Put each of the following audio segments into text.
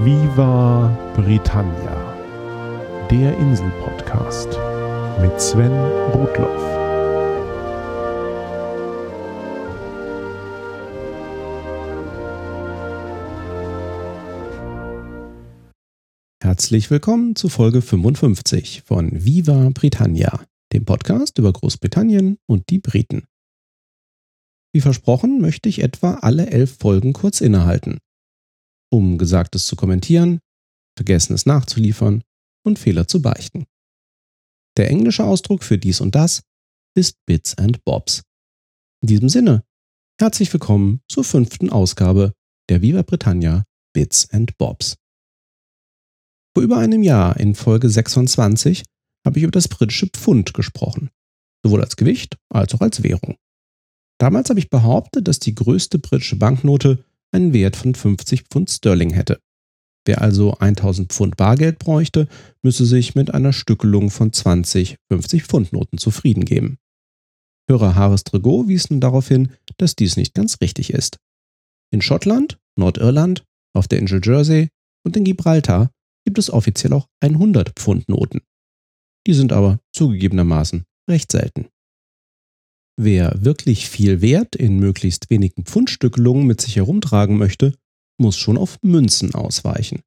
Viva Britannia, der Insel-Podcast mit Sven Rudloff. Herzlich willkommen zu Folge 55 von Viva Britannia, dem Podcast über Großbritannien und die Briten. Wie versprochen möchte ich etwa alle elf Folgen kurz innehalten, um Gesagtes zu kommentieren, Vergessenes nachzuliefern und Fehler zu beichten. Der englische Ausdruck für dies und das ist Bits and Bobs. In diesem Sinne, herzlich willkommen zur fünften Ausgabe der Viva Britannia Bits and Bobs. Vor über einem Jahr in Folge 26 habe ich über das britische Pfund gesprochen, sowohl als Gewicht als auch als Währung. Damals habe ich behauptet, dass die größte britische Banknote einen Wert von 50 Pfund Sterling hätte. Wer also 1000 Pfund Bargeld bräuchte, müsse sich mit einer Stückelung von 20 50 Pfund Noten zufrieden geben. Hörer Harris Tregot wies nun darauf hin, dass dies nicht ganz richtig ist. In Schottland, Nordirland, auf der Insel Jersey und in Gibraltar gibt es offiziell auch 100 Pfund Noten. Die sind aber zugegebenermaßen recht selten. Wer wirklich viel Wert in möglichst wenigen Pfundstückelungen mit sich herumtragen möchte, muss schon auf Münzen ausweichen.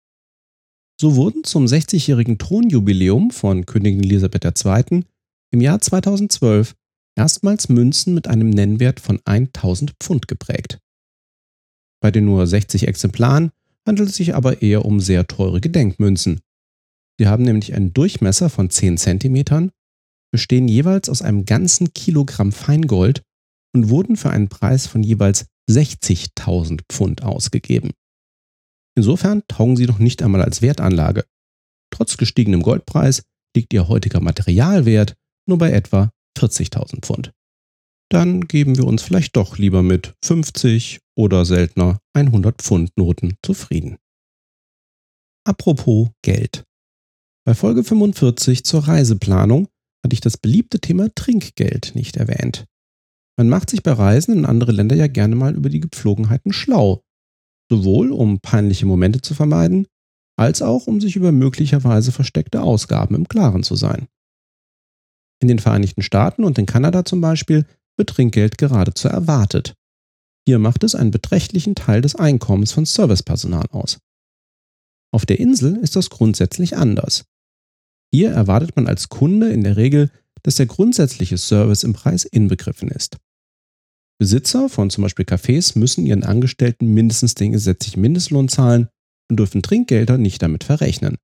So wurden zum 60-jährigen Thronjubiläum von Königin Elisabeth II. im Jahr 2012 erstmals Münzen mit einem Nennwert von 1000 Pfund geprägt. Bei den nur 60 Exemplaren handelt es sich aber eher um sehr teure Gedenkmünzen. Sie haben nämlich einen Durchmesser von 10 cm, bestehen jeweils aus einem ganzen Kilogramm Feingold und wurden für einen Preis von jeweils 60.000 Pfund ausgegeben. Insofern taugen sie noch nicht einmal als Wertanlage. Trotz gestiegenem Goldpreis liegt ihr heutiger Materialwert nur bei etwa 40.000 Pfund. Dann geben wir uns vielleicht doch lieber mit 50 oder seltener 100 Pfund Noten zufrieden. Apropos Geld. Bei Folge 45 zur Reiseplanung hatte ich das beliebte Thema Trinkgeld nicht erwähnt. Man macht sich bei Reisen in andere Länder ja gerne mal über die Gepflogenheiten schlau, sowohl um peinliche Momente zu vermeiden, als auch um sich über möglicherweise versteckte Ausgaben im Klaren zu sein. In den Vereinigten Staaten und in Kanada zum Beispiel wird Trinkgeld geradezu erwartet. Hier macht es einen beträchtlichen Teil des Einkommens von Servicepersonal aus. Auf der Insel ist das grundsätzlich anders. Hier erwartet man als Kunde in der Regel, dass der grundsätzliche Service im Preis inbegriffen ist. Besitzer von zum Beispiel Cafés müssen ihren Angestellten mindestens den gesetzlichen Mindestlohn zahlen und dürfen Trinkgelder nicht damit verrechnen.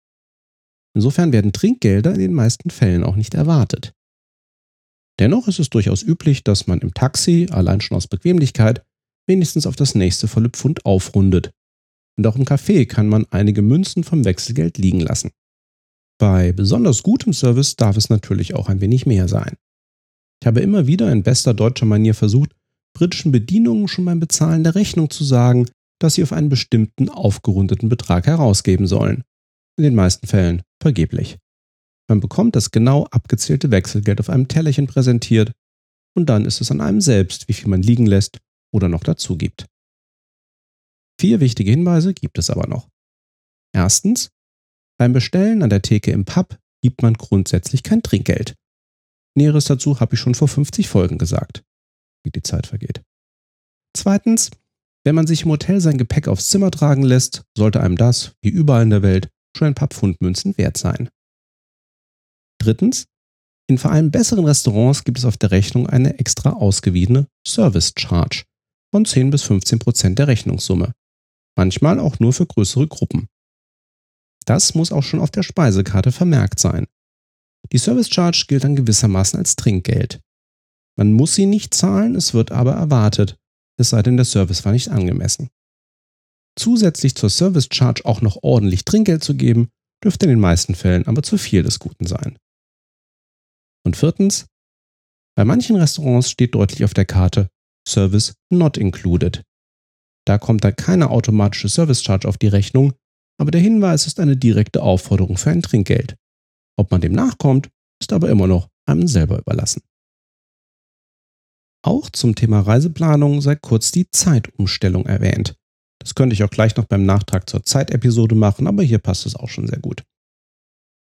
Insofern werden Trinkgelder in den meisten Fällen auch nicht erwartet. Dennoch ist es durchaus üblich, dass man im Taxi, allein schon aus Bequemlichkeit, wenigstens auf das nächste volle Pfund aufrundet. Und auch im Café kann man einige Münzen vom Wechselgeld liegen lassen. Bei besonders gutem Service darf es natürlich auch ein wenig mehr sein. Ich habe immer wieder in bester deutscher Manier versucht, britischen Bedienungen schon beim Bezahlen der Rechnung zu sagen, dass sie auf einen bestimmten aufgerundeten Betrag herausgeben sollen. In den meisten Fällen vergeblich. Man bekommt das genau abgezählte Wechselgeld auf einem Tellerchen präsentiert und dann ist es an einem selbst, wie viel man liegen lässt oder noch dazu gibt. Vier wichtige Hinweise gibt es aber noch. Erstens, beim Bestellen an der Theke im Pub gibt man grundsätzlich kein Trinkgeld. Näheres dazu habe ich schon vor 50 Folgen gesagt, wie die Zeit vergeht. Zweitens, wenn man sich im Hotel sein Gepäck aufs Zimmer tragen lässt, sollte einem das, wie überall in der Welt, schon ein paar Pfundmünzen wert sein. Drittens, in vor allem besseren Restaurants gibt es auf der Rechnung eine extra ausgewiesene Service Charge von 10 bis 15 Prozent der Rechnungssumme. Manchmal auch nur für größere Gruppen. Das muss auch schon auf der Speisekarte vermerkt sein. Die Service Charge gilt dann gewissermaßen als Trinkgeld. Man muss sie nicht zahlen, es wird aber erwartet, es sei denn der Service war nicht angemessen. Zusätzlich zur Service Charge auch noch ordentlich Trinkgeld zu geben, dürfte in den meisten Fällen aber zu viel des Guten sein. Und viertens, bei manchen Restaurants steht deutlich auf der Karte Service not included. Da kommt dann keine automatische Service Charge auf die Rechnung, aber der Hinweis ist eine direkte Aufforderung für ein Trinkgeld. Ob man dem nachkommt, ist aber immer noch einem selber überlassen. Auch zum Thema Reiseplanung sei kurz die Zeitumstellung erwähnt. Das könnte ich auch gleich noch beim Nachtrag zur Zeitepisode machen, aber hier passt es auch schon sehr gut.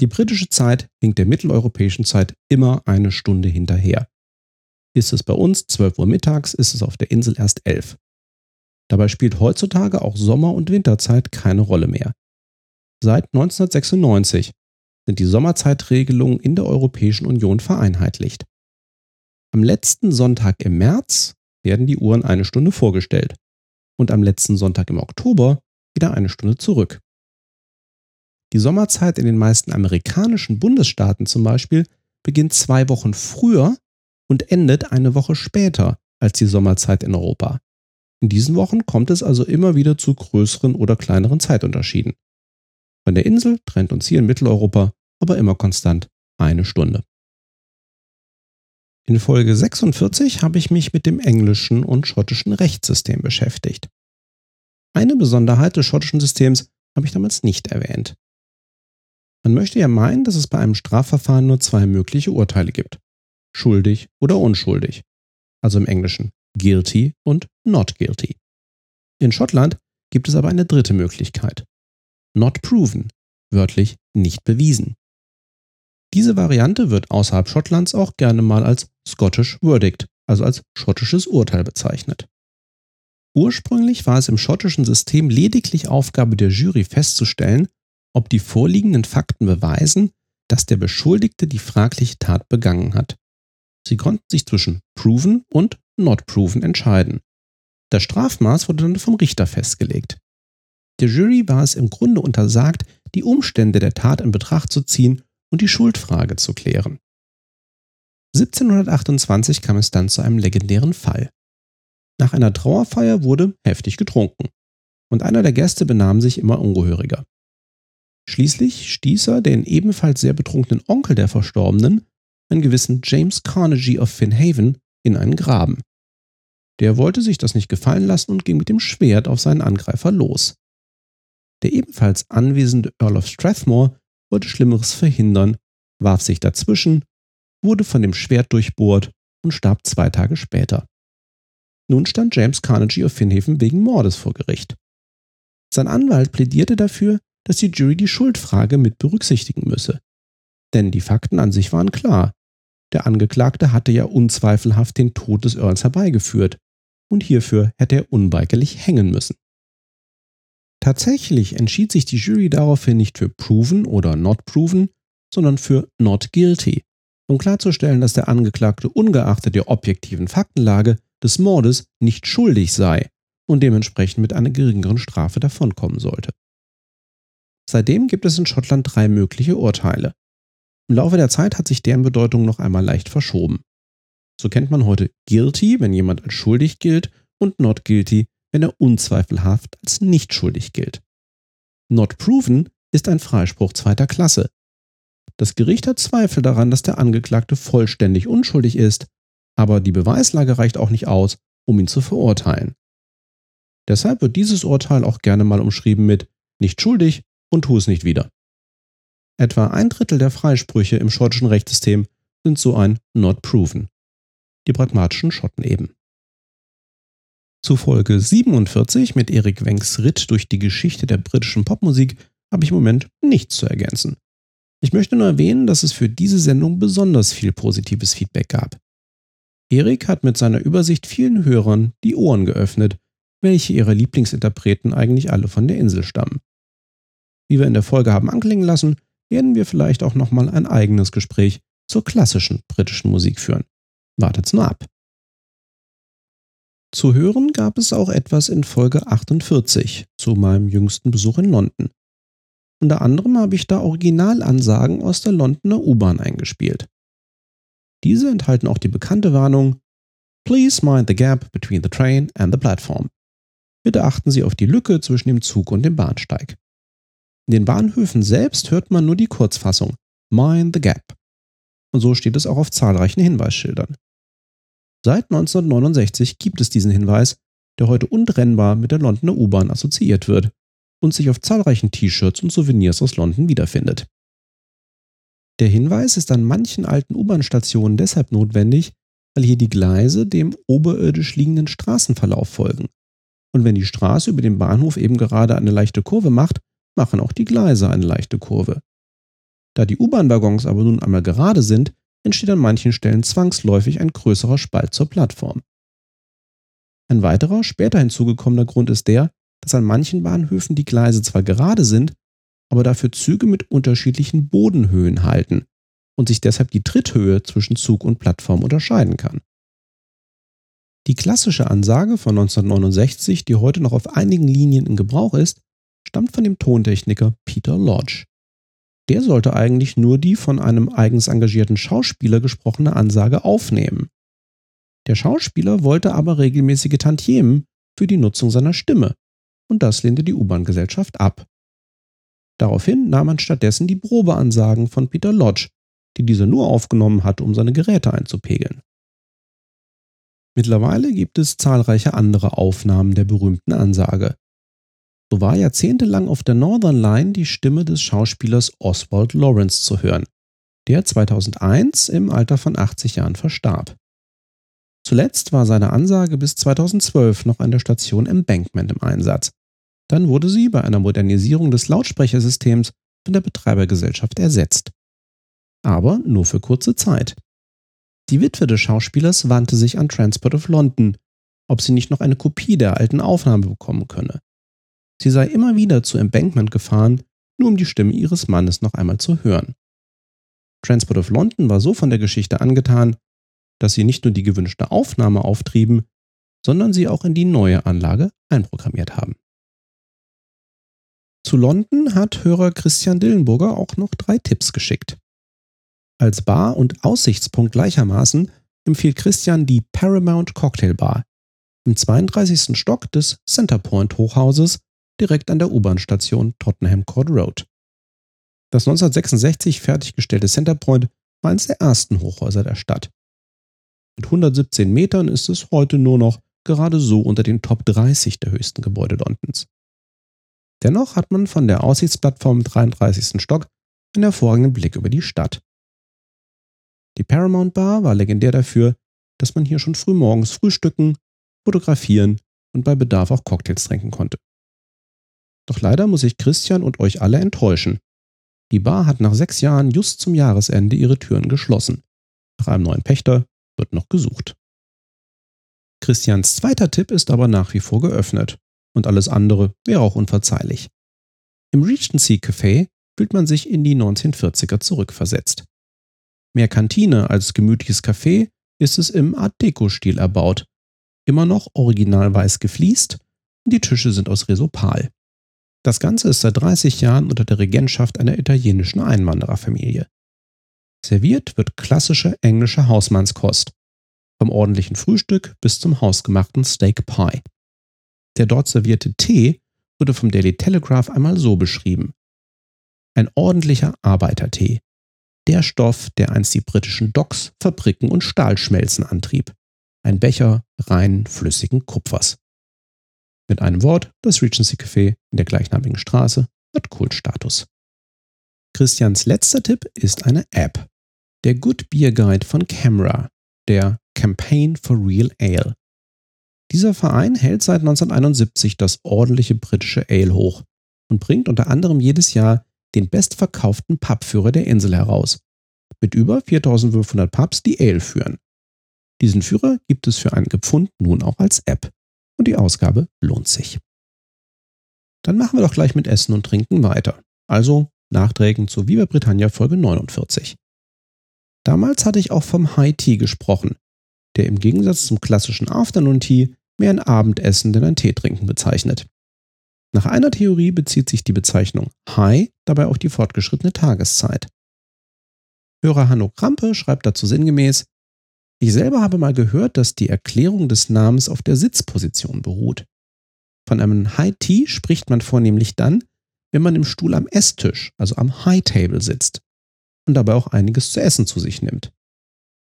Die britische Zeit hinkt der mitteleuropäischen Zeit immer eine Stunde hinterher. Ist es bei uns 12 Uhr mittags, ist es auf der Insel erst 11. Dabei spielt heutzutage auch Sommer- und Winterzeit keine Rolle mehr. Seit 1996 sind die Sommerzeitregelungen in der Europäischen Union vereinheitlicht. Am letzten Sonntag im März werden die Uhren eine Stunde vorgestellt und am letzten Sonntag im Oktober wieder eine Stunde zurück. Die Sommerzeit in den meisten amerikanischen Bundesstaaten zum Beispiel beginnt zwei Wochen früher und endet eine Woche später als die Sommerzeit in Europa. In diesen Wochen kommt es also immer wieder zu größeren oder kleineren Zeitunterschieden. Von der Insel trennt uns hier in Mitteleuropa aber immer konstant eine Stunde. In Folge 46 habe ich mich mit dem englischen und schottischen Rechtssystem beschäftigt. Eine Besonderheit des schottischen Systems habe ich damals nicht erwähnt. Man möchte ja meinen, dass es bei einem Strafverfahren nur zwei mögliche Urteile gibt. Schuldig oder unschuldig. Also im Englischen guilty und not guilty. In Schottland gibt es aber eine dritte Möglichkeit. Not proven, wörtlich nicht bewiesen. Diese Variante wird außerhalb Schottlands auch gerne mal als Scottish Verdict, also als schottisches Urteil bezeichnet. Ursprünglich war es im schottischen System lediglich Aufgabe der Jury festzustellen, ob die vorliegenden Fakten beweisen, dass der Beschuldigte die fragliche Tat begangen hat. Sie konnten sich zwischen proven und not proven entscheiden. Das Strafmaß wurde dann vom Richter festgelegt. Der Jury war es im Grunde untersagt, die Umstände der Tat in Betracht zu ziehen und die Schuldfrage zu klären. 1728 kam es dann zu einem legendären Fall. Nach einer Trauerfeier wurde heftig getrunken und einer der Gäste benahm sich immer ungehöriger. Schließlich stieß er den ebenfalls sehr betrunkenen Onkel der Verstorbenen, einen gewissen James Carnegie of Finhaven, in einen Graben. Der wollte sich das nicht gefallen lassen und ging mit dem Schwert auf seinen Angreifer los. Der ebenfalls anwesende Earl of Strathmore wollte Schlimmeres verhindern, warf sich dazwischen, wurde von dem Schwert durchbohrt und starb zwei Tage später. Nun stand James Carnegie of Finhaven wegen Mordes vor Gericht. Sein Anwalt plädierte dafür, dass die Jury die Schuldfrage mit berücksichtigen müsse. Denn die Fakten an sich waren klar. Der Angeklagte hatte ja unzweifelhaft den Tod des Earls herbeigeführt, und hierfür hätte er unweigerlich hängen müssen. Tatsächlich entschied sich die Jury daraufhin nicht für proven oder not proven, sondern für not guilty, um klarzustellen, dass der Angeklagte ungeachtet der objektiven Faktenlage des Mordes nicht schuldig sei und dementsprechend mit einer geringeren Strafe davonkommen sollte. Seitdem gibt es in Schottland drei mögliche Urteile. Im Laufe der Zeit hat sich deren Bedeutung noch einmal leicht verschoben. So kennt man heute guilty, wenn jemand als schuldig gilt, und not guilty, wenn er unzweifelhaft als nicht schuldig gilt. Not proven ist ein Freispruch zweiter Klasse. Das Gericht hat Zweifel daran, dass der Angeklagte vollständig unschuldig ist, aber die Beweislage reicht auch nicht aus, um ihn zu verurteilen. Deshalb wird dieses Urteil auch gerne mal umschrieben mit nicht schuldig und tu es nicht wieder. Etwa ein Drittel der Freisprüche im schottischen Rechtssystem sind so ein not proven. Die pragmatischen Schotten eben. Zu Folge 47 mit Erik Wenks Ritt durch die Geschichte der britischen Popmusik habe ich im Moment nichts zu ergänzen. Ich möchte nur erwähnen, dass es für diese Sendung besonders viel positives Feedback gab. Erik hat mit seiner Übersicht vielen Hörern die Ohren geöffnet, welche ihrer Lieblingsinterpreten eigentlich alle von der Insel stammen. Wie wir in der Folge haben anklingen lassen, werden wir vielleicht auch nochmal ein eigenes Gespräch zur klassischen britischen Musik führen. Wartet's nur ab. Zu hören gab es auch etwas in Folge 48 zu meinem jüngsten Besuch in London. Unter anderem habe ich da Originalansagen aus der Londoner U-Bahn eingespielt. Diese enthalten auch die bekannte Warnung Please mind the gap between the train and the platform. Bitte achten Sie auf die Lücke zwischen dem Zug und dem Bahnsteig. In den Bahnhöfen selbst hört man nur die Kurzfassung Mind the gap. Und so steht es auch auf zahlreichen Hinweisschildern. Seit 1969 gibt es diesen Hinweis, der heute untrennbar mit der Londoner U-Bahn assoziiert wird und sich auf zahlreichen T-Shirts und Souvenirs aus London wiederfindet. Der Hinweis ist an manchen alten U-Bahn-Stationen deshalb notwendig, weil hier die Gleise dem oberirdisch liegenden Straßenverlauf folgen. Und wenn die Straße über den Bahnhof eben gerade eine leichte Kurve macht, machen auch die Gleise eine leichte Kurve. Da die U-Bahn-Waggons aber nun einmal gerade sind, entsteht an manchen Stellen zwangsläufig ein größerer Spalt zur Plattform. Ein weiterer, später hinzugekommener Grund ist der, dass an manchen Bahnhöfen die Gleise zwar gerade sind, aber dafür Züge mit unterschiedlichen Bodenhöhen halten und sich deshalb die Tritthöhe zwischen Zug und Plattform unterscheiden kann. Die klassische Ansage von 1969, die heute noch auf einigen Linien in Gebrauch ist, stammt von dem Tontechniker Peter Lodge. Der sollte eigentlich nur die von einem eigens engagierten Schauspieler gesprochene Ansage aufnehmen. Der Schauspieler wollte aber regelmäßige Tantiemen für die Nutzung seiner Stimme und das lehnte die U-Bahn-Gesellschaft ab. Daraufhin nahm man stattdessen die Probeansagen von Peter Lodge, die dieser nur aufgenommen hat, um seine Geräte einzupegeln. Mittlerweile gibt es zahlreiche andere Aufnahmen der berühmten Ansage. So war jahrzehntelang auf der Northern Line die Stimme des Schauspielers Oswald Lawrence zu hören, der 2001 im Alter von 80 Jahren verstarb. Zuletzt war seine Ansage bis 2012 noch an der Station Embankment im Einsatz. Dann wurde sie bei einer Modernisierung des Lautsprechersystems von der Betreibergesellschaft ersetzt. Aber nur für kurze Zeit. Die Witwe des Schauspielers wandte sich an Transport of London, ob sie nicht noch eine Kopie der alten Aufnahme bekommen könne. Sie sei immer wieder zu Embankment gefahren, nur um die Stimme ihres Mannes noch einmal zu hören. Transport of London war so von der Geschichte angetan, dass sie nicht nur die gewünschte Aufnahme auftrieben, sondern sie auch in die neue Anlage einprogrammiert haben. Zu London hat Hörer Christian Dillenburger auch noch drei Tipps geschickt. Als Bar und Aussichtspunkt gleichermaßen empfiehlt Christian die Paramount Cocktail Bar im 32. Stock des Centerpoint Hochhauses direkt an der U-Bahn-Station Tottenham Court Road. Das 1966 fertiggestellte Centerpoint war eines der ersten Hochhäuser der Stadt. Mit 117 Metern ist es heute nur noch gerade so unter den Top 30 der höchsten Gebäude Londons. Dennoch hat man von der Aussichtsplattform im 33. Stock einen hervorragenden Blick über die Stadt. Die Paramount Bar war legendär dafür, dass man hier schon früh morgens frühstücken, fotografieren und bei Bedarf auch Cocktails trinken konnte. Doch leider muss ich Christian und euch alle enttäuschen. Die Bar hat nach sechs Jahren just zum Jahresende ihre Türen geschlossen. Nach einem neuen Pächter wird noch gesucht. Christians zweiter Tipp ist aber nach wie vor geöffnet und alles andere wäre auch unverzeihlich. Im Regency Café fühlt man sich in die 1940er zurückversetzt. Mehr Kantine als gemütliches Café ist es im Art Deco-Stil erbaut. Immer noch original weiß gefliest und die Tische sind aus Resopal. Das Ganze ist seit 30 Jahren unter der Regentschaft einer italienischen Einwandererfamilie. Serviert wird klassische englische Hausmannskost. Vom ordentlichen Frühstück bis zum hausgemachten Steak Pie. Der dort servierte Tee wurde vom Daily Telegraph einmal so beschrieben. Ein ordentlicher Arbeitertee, der Stoff, der einst die britischen Docks, Fabriken und Stahlschmelzen antrieb. Ein Becher rein flüssigen Kupfers. Mit einem Wort, das Regency Café in der gleichnamigen Straße hat Kultstatus. Christians letzter Tipp ist eine App. Der Good Beer Guide von Camera, der Campaign for Real Ale. Dieser Verein hält seit 1971 das ordentliche britische Ale hoch und bringt unter anderem jedes Jahr den bestverkauften Pubführer der Insel heraus. Mit über 4500 Pubs, die Ale führen. Diesen Führer gibt es für einige Pfund nun auch als App. Und die Ausgabe lohnt sich. Dann machen wir doch gleich mit Essen und Trinken weiter. Also Nachträgen zu Viva Britannia Folge 49. Damals hatte ich auch vom High Tea gesprochen, der im Gegensatz zum klassischen Afternoon Tea mehr ein Abendessen denn ein Tee trinken bezeichnet. Nach einer Theorie bezieht sich die Bezeichnung High dabei auf die fortgeschrittene Tageszeit. Hörer Hanno Krampe schreibt dazu sinngemäß, ich selber habe mal gehört, dass die Erklärung des Namens auf der Sitzposition beruht. Von einem High Tea spricht man vornehmlich dann, wenn man im Stuhl am Esstisch, also am High Table sitzt und dabei auch einiges zu essen zu sich nimmt.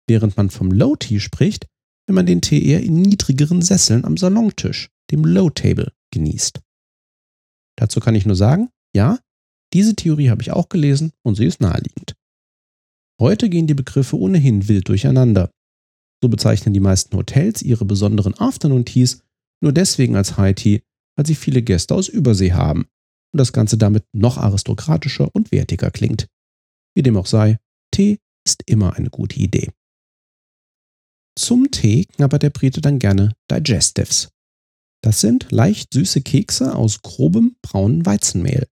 Während man vom Low Tea spricht, wenn man den Tee eher in niedrigeren Sesseln am Salontisch, dem Low Table, genießt. Dazu kann ich nur sagen, ja, diese Theorie habe ich auch gelesen und sie ist naheliegend. Heute gehen die Begriffe ohnehin wild durcheinander. So bezeichnen die meisten Hotels ihre besonderen Afternoon Teas nur deswegen als High Tea, weil sie viele Gäste aus Übersee haben und das Ganze damit noch aristokratischer und wertiger klingt. Wie dem auch sei, Tee ist immer eine gute Idee. Zum Tee knabbert der Brite dann gerne Digestives. Das sind leicht süße Kekse aus grobem braunen Weizenmehl.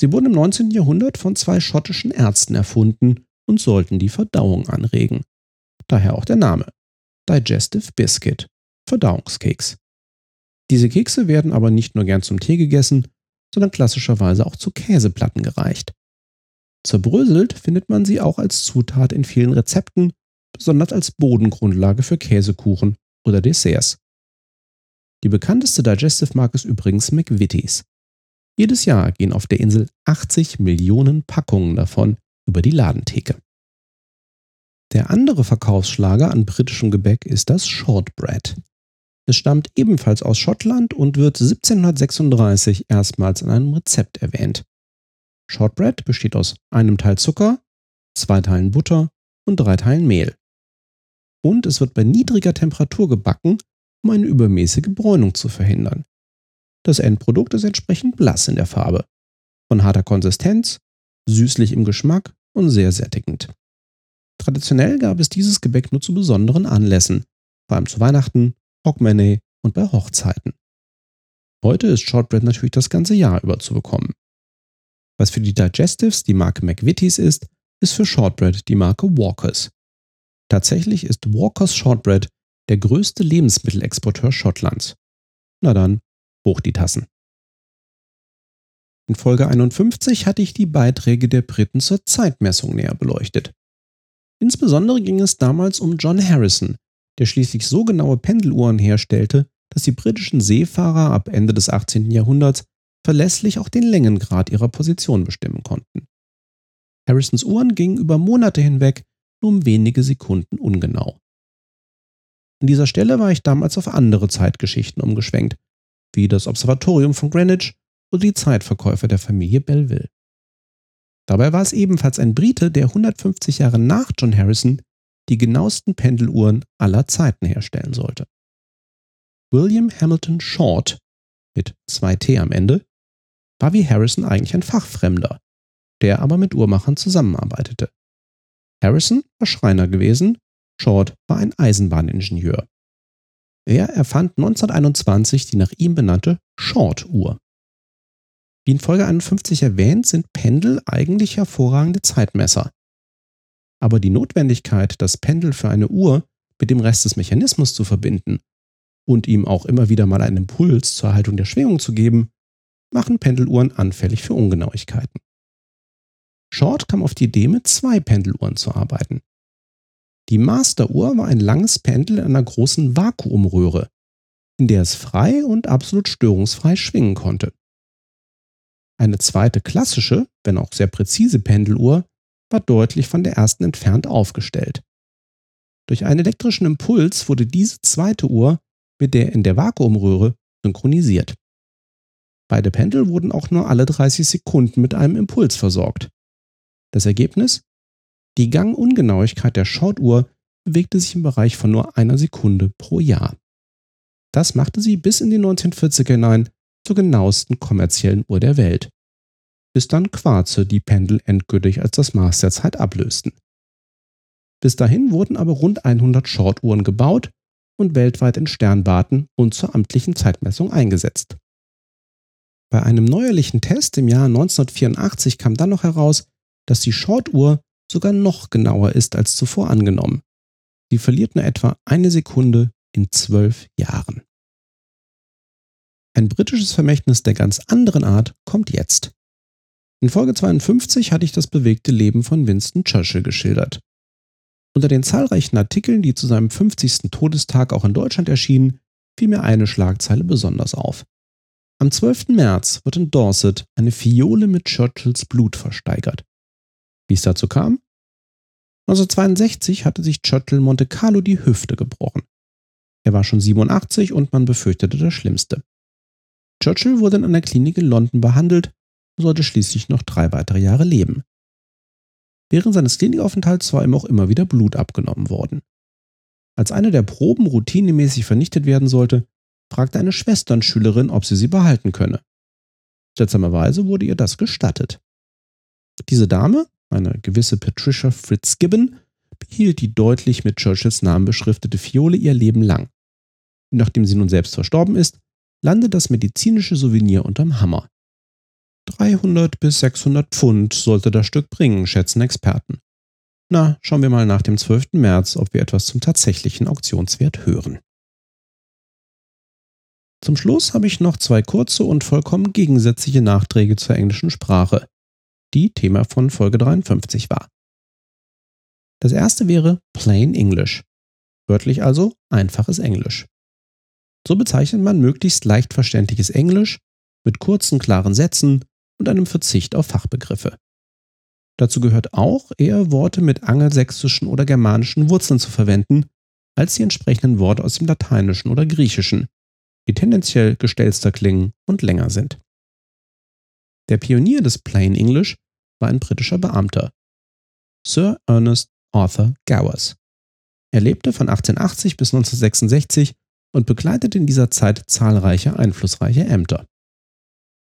Sie wurden im 19. Jahrhundert von zwei schottischen Ärzten erfunden und sollten die Verdauung anregen. Daher auch der Name. Digestive Biscuit, Verdauungskeks. Diese Kekse werden aber nicht nur gern zum Tee gegessen, sondern klassischerweise auch zu Käseplatten gereicht. Zerbröselt findet man sie auch als Zutat in vielen Rezepten, besonders als Bodengrundlage für Käsekuchen oder Desserts. Die bekannteste Digestive-Marke ist übrigens McVitie's. Jedes Jahr gehen auf der Insel 80 Millionen Packungen davon über die Ladentheke. Der andere Verkaufsschlager an britischem Gebäck ist das Shortbread. Es stammt ebenfalls aus Schottland und wird 1736 erstmals in einem Rezept erwähnt. Shortbread besteht aus einem Teil Zucker, zwei Teilen Butter und drei Teilen Mehl. Und es wird bei niedriger Temperatur gebacken, um eine übermäßige Bräunung zu verhindern. Das Endprodukt ist entsprechend blass in der Farbe, von harter Konsistenz, süßlich im Geschmack und sehr sättigend. Traditionell gab es dieses Gebäck nur zu besonderen Anlässen, vor allem zu Weihnachten, Hogmanay und bei Hochzeiten. Heute ist Shortbread natürlich das ganze Jahr über zu bekommen. Was für die Digestives die Marke McVitie's ist, ist für Shortbread die Marke Walkers. Tatsächlich ist Walkers Shortbread der größte Lebensmittelexporteur Schottlands. Na dann, hoch die Tassen. In Folge 51 hatte ich die Beiträge der Briten zur Zeitmessung näher beleuchtet. Insbesondere ging es damals um John Harrison, der schließlich so genaue Pendeluhren herstellte, dass die britischen Seefahrer ab Ende des 18. Jahrhunderts verlässlich auch den Längengrad ihrer Position bestimmen konnten. Harrisons Uhren gingen über Monate hinweg nur um wenige Sekunden ungenau. An dieser Stelle war ich damals auf andere Zeitgeschichten umgeschwenkt, wie das Observatorium von Greenwich oder die Zeitverkäufer der Familie Belleville. Dabei war es ebenfalls ein Brite, der 150 Jahre nach John Harrison die genauesten Pendeluhren aller Zeiten herstellen sollte. William Hamilton Short mit 2T am Ende war wie Harrison eigentlich ein Fachfremder, der aber mit Uhrmachern zusammenarbeitete. Harrison war Schreiner gewesen, Short war ein Eisenbahningenieur. Er erfand 1921 die nach ihm benannte Short-Uhr. Wie in Folge 51 erwähnt, sind Pendel eigentlich hervorragende Zeitmesser. Aber die Notwendigkeit, das Pendel für eine Uhr mit dem Rest des Mechanismus zu verbinden und ihm auch immer wieder mal einen Impuls zur Erhaltung der Schwingung zu geben, machen Pendeluhren anfällig für Ungenauigkeiten. Short kam auf die Idee, mit zwei Pendeluhren zu arbeiten. Die Masteruhr war ein langes Pendel in einer großen Vakuumröhre, in der es frei und absolut störungsfrei schwingen konnte. Eine zweite klassische, wenn auch sehr präzise Pendeluhr war deutlich von der ersten entfernt aufgestellt. Durch einen elektrischen Impuls wurde diese zweite Uhr mit der in der Vakuumröhre synchronisiert. Beide Pendel wurden auch nur alle 30 Sekunden mit einem Impuls versorgt. Das Ergebnis? Die Gangungenauigkeit der Shortuhr bewegte sich im Bereich von nur einer Sekunde pro Jahr. Das machte sie bis in die 1940er hinein zur genauesten kommerziellen Uhr der Welt. Bis dann Quarze die Pendel endgültig als das Maß der Zeit ablösten. Bis dahin wurden aber rund 100 Shortuhren gebaut und weltweit in Sternwarten und zur amtlichen Zeitmessung eingesetzt. Bei einem neuerlichen Test im Jahr 1984 kam dann noch heraus, dass die Shortuhr sogar noch genauer ist als zuvor angenommen. Sie verliert nur etwa eine Sekunde in zwölf Jahren. Ein britisches Vermächtnis der ganz anderen Art kommt jetzt. In Folge 52 hatte ich das bewegte Leben von Winston Churchill geschildert. Unter den zahlreichen Artikeln, die zu seinem 50. Todestag auch in Deutschland erschienen, fiel mir eine Schlagzeile besonders auf. Am 12. März wird in Dorset eine Fiole mit Churchills Blut versteigert. Wie es dazu kam? 1962 hatte sich Churchill Monte Carlo die Hüfte gebrochen. Er war schon 87 und man befürchtete das Schlimmste. Churchill wurde in einer Klinik in London behandelt und sollte schließlich noch drei weitere Jahre leben. Während seines Klinikaufenthalts war ihm auch immer wieder Blut abgenommen worden. Als eine der Proben routinemäßig vernichtet werden sollte, fragte eine Schwesternschülerin, ob sie sie behalten könne. Seltsamerweise wurde ihr das gestattet. Diese Dame, eine gewisse Patricia Fitzgibbon, behielt die deutlich mit Churchills Namen beschriftete Fiole ihr Leben lang. Nachdem sie nun selbst verstorben ist, landet das medizinische Souvenir unterm Hammer. 300 bis 600 Pfund sollte das Stück bringen, schätzen Experten. Na, schauen wir mal nach dem 12. März, ob wir etwas zum tatsächlichen Auktionswert hören. Zum Schluss habe ich noch zwei kurze und vollkommen gegensätzliche Nachträge zur englischen Sprache, die Thema von Folge 53 war. Das erste wäre Plain English, wörtlich also einfaches Englisch. So bezeichnet man möglichst leicht verständliches Englisch mit kurzen, klaren Sätzen und einem Verzicht auf Fachbegriffe. Dazu gehört auch, eher Worte mit angelsächsischen oder germanischen Wurzeln zu verwenden, als die entsprechenden Worte aus dem Lateinischen oder Griechischen, die tendenziell gestelzter klingen und länger sind. Der Pionier des Plain English war ein britischer Beamter, Sir Ernest Arthur Gowers. Er lebte von 1880 bis 1966 und bekleidete in dieser Zeit zahlreiche einflussreiche Ämter.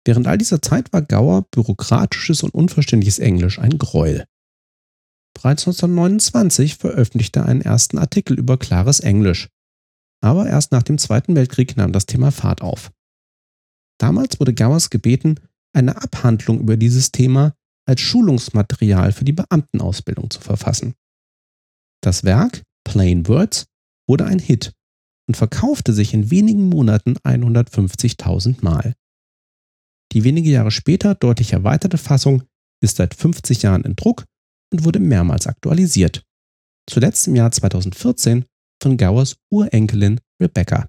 Während all dieser Zeit war Gower bürokratisches und unverständliches Englisch ein Gräuel. Bereits 1929 veröffentlichte er einen ersten Artikel über klares Englisch, aber erst nach dem Zweiten Weltkrieg nahm das Thema Fahrt auf. Damals wurde Gowers gebeten, eine Abhandlung über dieses Thema als Schulungsmaterial für die Beamtenausbildung zu verfassen. Das Werk Plain Words wurde ein Hit und verkaufte sich in wenigen Monaten 150.000 Mal. Die wenige Jahre später deutlich erweiterte Fassung ist seit 50 Jahren in Druck und wurde mehrmals aktualisiert. Zuletzt im Jahr 2014 von Gowers Urenkelin Rebecca.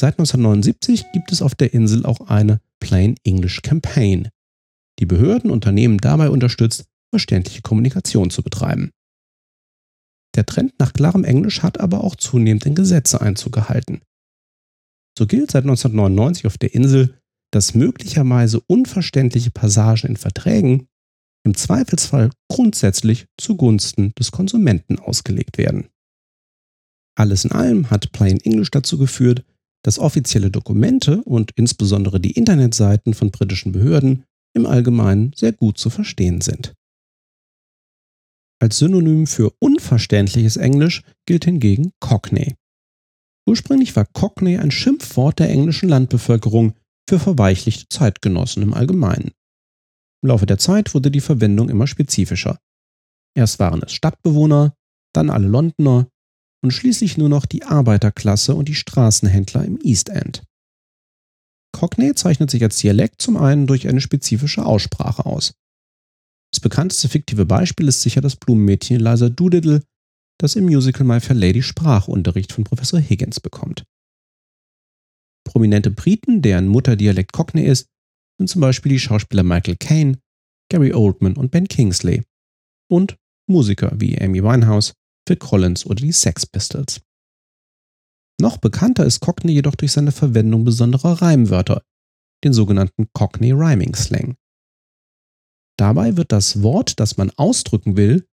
Seit 1979 gibt es auf der Insel auch eine Plain English Campaign, die Behörden Unternehmen dabei unterstützt, verständliche Kommunikation zu betreiben. Der Trend nach klarem Englisch hat aber auch zunehmend in Gesetze Einzug gehalten. So gilt seit 1999 auf der Insel, dass möglicherweise unverständliche Passagen in Verträgen im Zweifelsfall grundsätzlich zugunsten des Konsumenten ausgelegt werden. Alles in allem hat Plain English dazu geführt, dass offizielle Dokumente und insbesondere die Internetseiten von britischen Behörden im Allgemeinen sehr gut zu verstehen sind. Als Synonym für unverständliches Englisch gilt hingegen Cockney. Ursprünglich war Cockney ein Schimpfwort der englischen Landbevölkerung für verweichlichte Zeitgenossen im Allgemeinen. Im Laufe der Zeit wurde die Verwendung immer spezifischer. Erst waren es Stadtbewohner, dann alle Londoner und schließlich nur noch die Arbeiterklasse und die Straßenhändler im East End. Cockney zeichnet sich als Dialekt zum einen durch eine spezifische Aussprache aus. Das bekannteste fiktive Beispiel ist sicher das Blumenmädchen Eliza Doolittle, das im Musical My Fair Lady Sprachunterricht von Professor Higgins bekommt. Prominente Briten, deren Mutterdialekt Cockney ist, sind zum Beispiel die Schauspieler Michael Caine, Gary Oldman und Ben Kingsley und Musiker wie Amy Winehouse, Phil Collins oder die Sex Pistols. Noch bekannter ist Cockney jedoch durch seine Verwendung besonderer Reimwörter, den sogenannten Cockney Rhyming Slang. Dabei wird das Wort, das man ausdrücken will,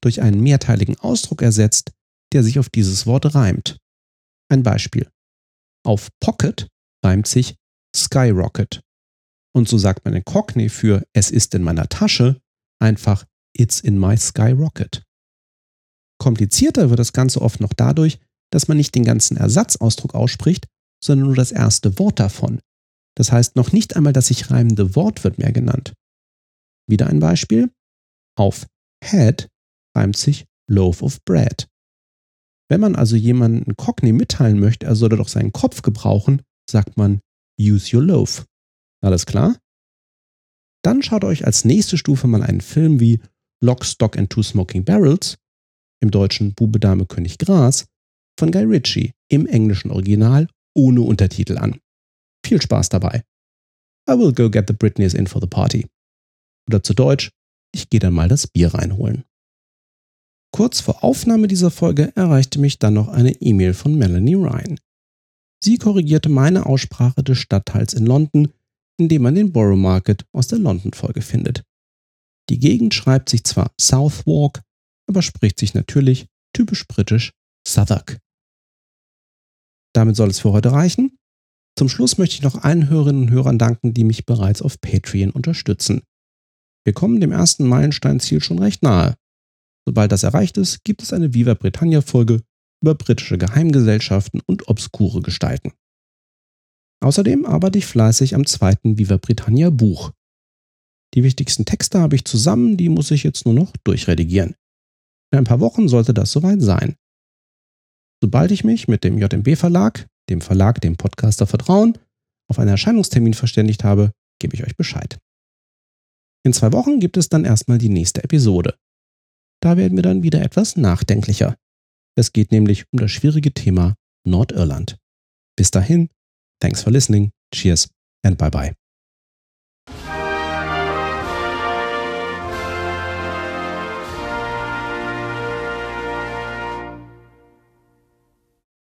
durch einen mehrteiligen Ausdruck ersetzt, der sich auf dieses Wort reimt. Ein Beispiel. Auf Pocket reimt sich Skyrocket. Und so sagt man in Cockney für es ist in meiner Tasche einfach It's in my skyrocket. Komplizierter wird das Ganze oft noch dadurch, dass man nicht den ganzen Ersatzausdruck ausspricht, sondern nur das erste Wort davon. Das heißt, noch nicht einmal das sich reimende Wort wird mehr genannt. Wieder ein Beispiel. Auf Head reimt sich Loaf of Bread. Wenn man also jemanden Cockney mitteilen möchte, er solle doch seinen Kopf gebrauchen, sagt man Use your loaf. Alles klar? Dann schaut euch als nächste Stufe mal einen Film wie Lock, Stock and Two Smoking Barrels, im deutschen Bube, Dame, König, Gras, von Guy Ritchie im englischen Original ohne Untertitel an. Viel Spaß dabei. I will go get the Britneys in for the party. Oder zu Deutsch, ich gehe dann mal das Bier reinholen. Kurz vor Aufnahme dieser Folge erreichte mich dann noch eine E-Mail von Melanie Ryan. Sie korrigierte meine Aussprache des Stadtteils in London, in dem man den Borough Market aus der London-Folge findet. Die Gegend schreibt sich zwar Southwark, aber spricht sich natürlich typisch britisch Southwark. Damit soll es für heute reichen. Zum Schluss möchte ich noch allen Hörerinnen und Hörern danken, die mich bereits auf Patreon unterstützen. Wir kommen dem ersten Meilensteinziel schon recht nahe. Sobald das erreicht ist, gibt es eine Viva Britannia Folge über britische Geheimgesellschaften und obskure Gestalten. Außerdem arbeite ich fleißig am zweiten Viva Britannia Buch. Die wichtigsten Texte habe ich zusammen, die muss ich jetzt nur noch durchredigieren. In ein paar Wochen sollte das soweit sein. Sobald ich mich mit dem JMB Verlag, dem Verlag, dem Podcaster vertrauen, auf einen Erscheinungstermin verständigt habe, gebe ich euch Bescheid. In zwei Wochen gibt es dann erstmal die nächste Episode. Da werden wir dann wieder etwas nachdenklicher. Es geht nämlich um das schwierige Thema Nordirland. Bis dahin, thanks for listening, cheers and bye bye.